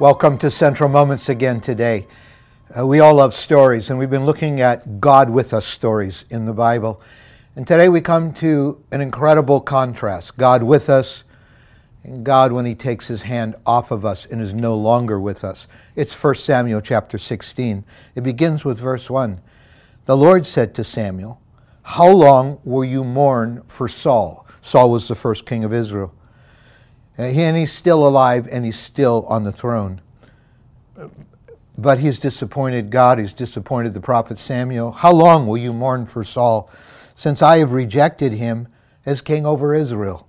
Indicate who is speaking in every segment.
Speaker 1: Welcome to Central Moments again today. Uh, we all love stories, and we've been looking at God with us stories in the Bible. And today we come to an incredible contrast God with us, and God when He takes His hand off of us and is no longer with us. It's 1 Samuel chapter 16. It begins with verse 1. The Lord said to Samuel, How long will you mourn for Saul? Saul was the first king of Israel. Uh, and he's still alive and he's still on the throne. But he's disappointed God, he's disappointed the prophet Samuel. How long will you mourn for Saul, since I have rejected him as king over Israel?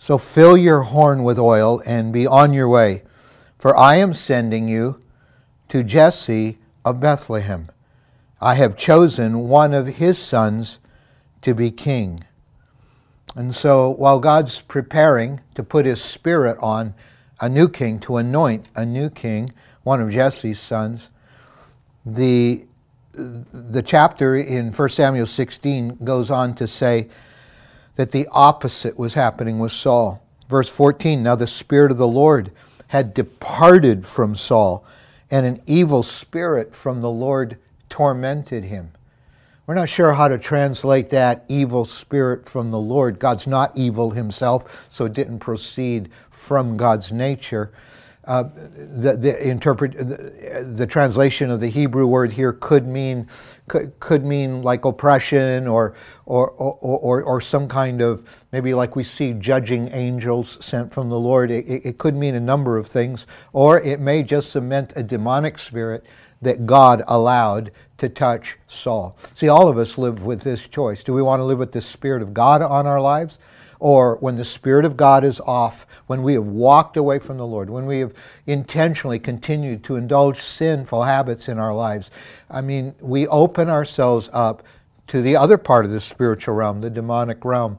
Speaker 1: So fill your horn with oil and be on your way, for I am sending you to Jesse of Bethlehem. I have chosen one of his sons to be king. And so while God's preparing to put his spirit on a new king, to anoint a new king, one of Jesse's sons, the, the chapter in 1 Samuel 16 goes on to say that the opposite was happening with Saul. Verse 14 Now the Spirit of the Lord had departed from Saul, and an evil spirit from the Lord tormented him. We're not sure how to translate that evil spirit from the Lord. God's not evil himself, so it didn't proceed from God's nature. Uh, the, the, interpret, the, the, translation of the Hebrew word here could mean could, could mean like oppression or or, or, or or some kind of maybe like we see judging angels sent from the Lord. It, it could mean a number of things, or it may just have meant a demonic spirit that God allowed to touch Saul. See, all of us live with this choice. Do we want to live with the Spirit of God on our lives? Or when the Spirit of God is off, when we have walked away from the Lord, when we have intentionally continued to indulge sinful habits in our lives, I mean, we open ourselves up to the other part of the spiritual realm, the demonic realm,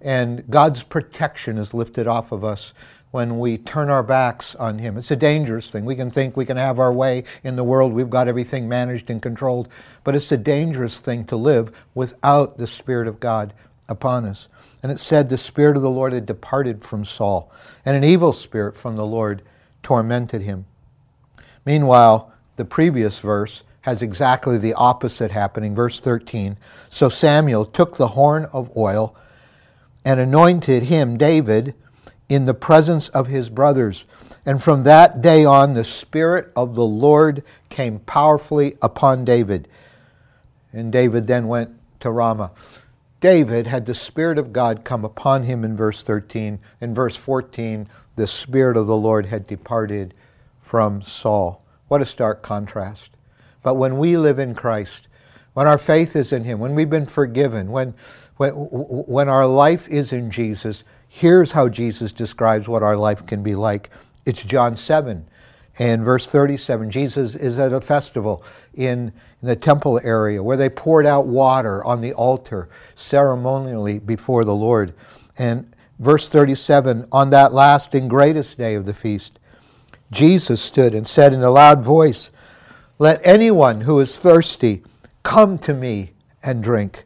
Speaker 1: and God's protection is lifted off of us when we turn our backs on Him. It's a dangerous thing. We can think we can have our way in the world, we've got everything managed and controlled, but it's a dangerous thing to live without the Spirit of God upon us. And it said, The Spirit of the Lord had departed from Saul, and an evil spirit from the Lord tormented him. Meanwhile, the previous verse has exactly the opposite happening. Verse 13 So Samuel took the horn of oil and anointed him, David, in the presence of his brothers. And from that day on, the Spirit of the Lord came powerfully upon David. And David then went to Ramah. David had the Spirit of God come upon him in verse 13. In verse 14, the Spirit of the Lord had departed from Saul. What a stark contrast. But when we live in Christ, when our faith is in Him, when we've been forgiven, when, when, when our life is in Jesus, Here's how Jesus describes what our life can be like. It's John 7 and verse 37. Jesus is at a festival in, in the temple area where they poured out water on the altar ceremonially before the Lord. And verse 37 on that last and greatest day of the feast, Jesus stood and said in a loud voice, Let anyone who is thirsty come to me and drink.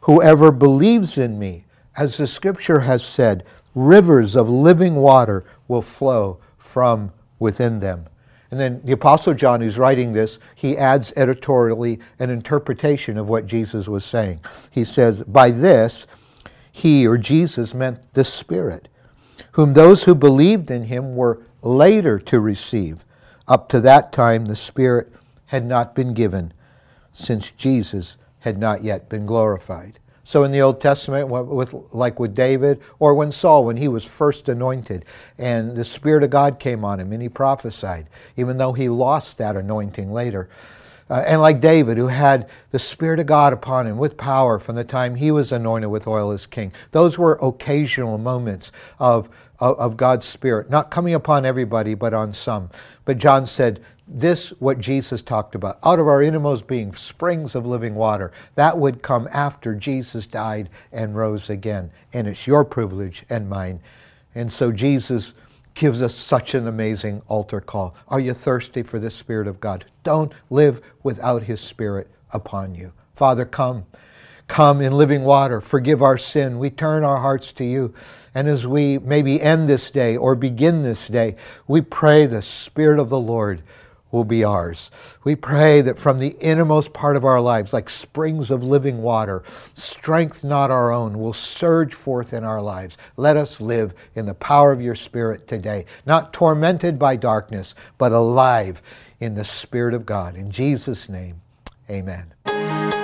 Speaker 1: Whoever believes in me, as the scripture has said, rivers of living water will flow from within them. And then the Apostle John, who's writing this, he adds editorially an interpretation of what Jesus was saying. He says, By this, he or Jesus meant the Spirit, whom those who believed in him were later to receive. Up to that time, the Spirit had not been given, since Jesus had not yet been glorified. So in the Old Testament, with, like with David, or when Saul, when he was first anointed, and the Spirit of God came on him and he prophesied, even though he lost that anointing later. Uh, and like David, who had the Spirit of God upon him with power from the time he was anointed with oil as king. Those were occasional moments of, of, of God's Spirit, not coming upon everybody, but on some. But John said, this, what Jesus talked about, out of our innermost being, springs of living water, that would come after Jesus died and rose again. And it's your privilege and mine. And so Jesus gives us such an amazing altar call. Are you thirsty for the Spirit of God? Don't live without His Spirit upon you. Father, come. Come in living water, forgive our sin. We turn our hearts to you. And as we maybe end this day or begin this day, we pray the Spirit of the Lord will be ours. We pray that from the innermost part of our lives, like springs of living water, strength not our own, will surge forth in our lives. Let us live in the power of your Spirit today, not tormented by darkness, but alive in the Spirit of God. In Jesus' name, amen.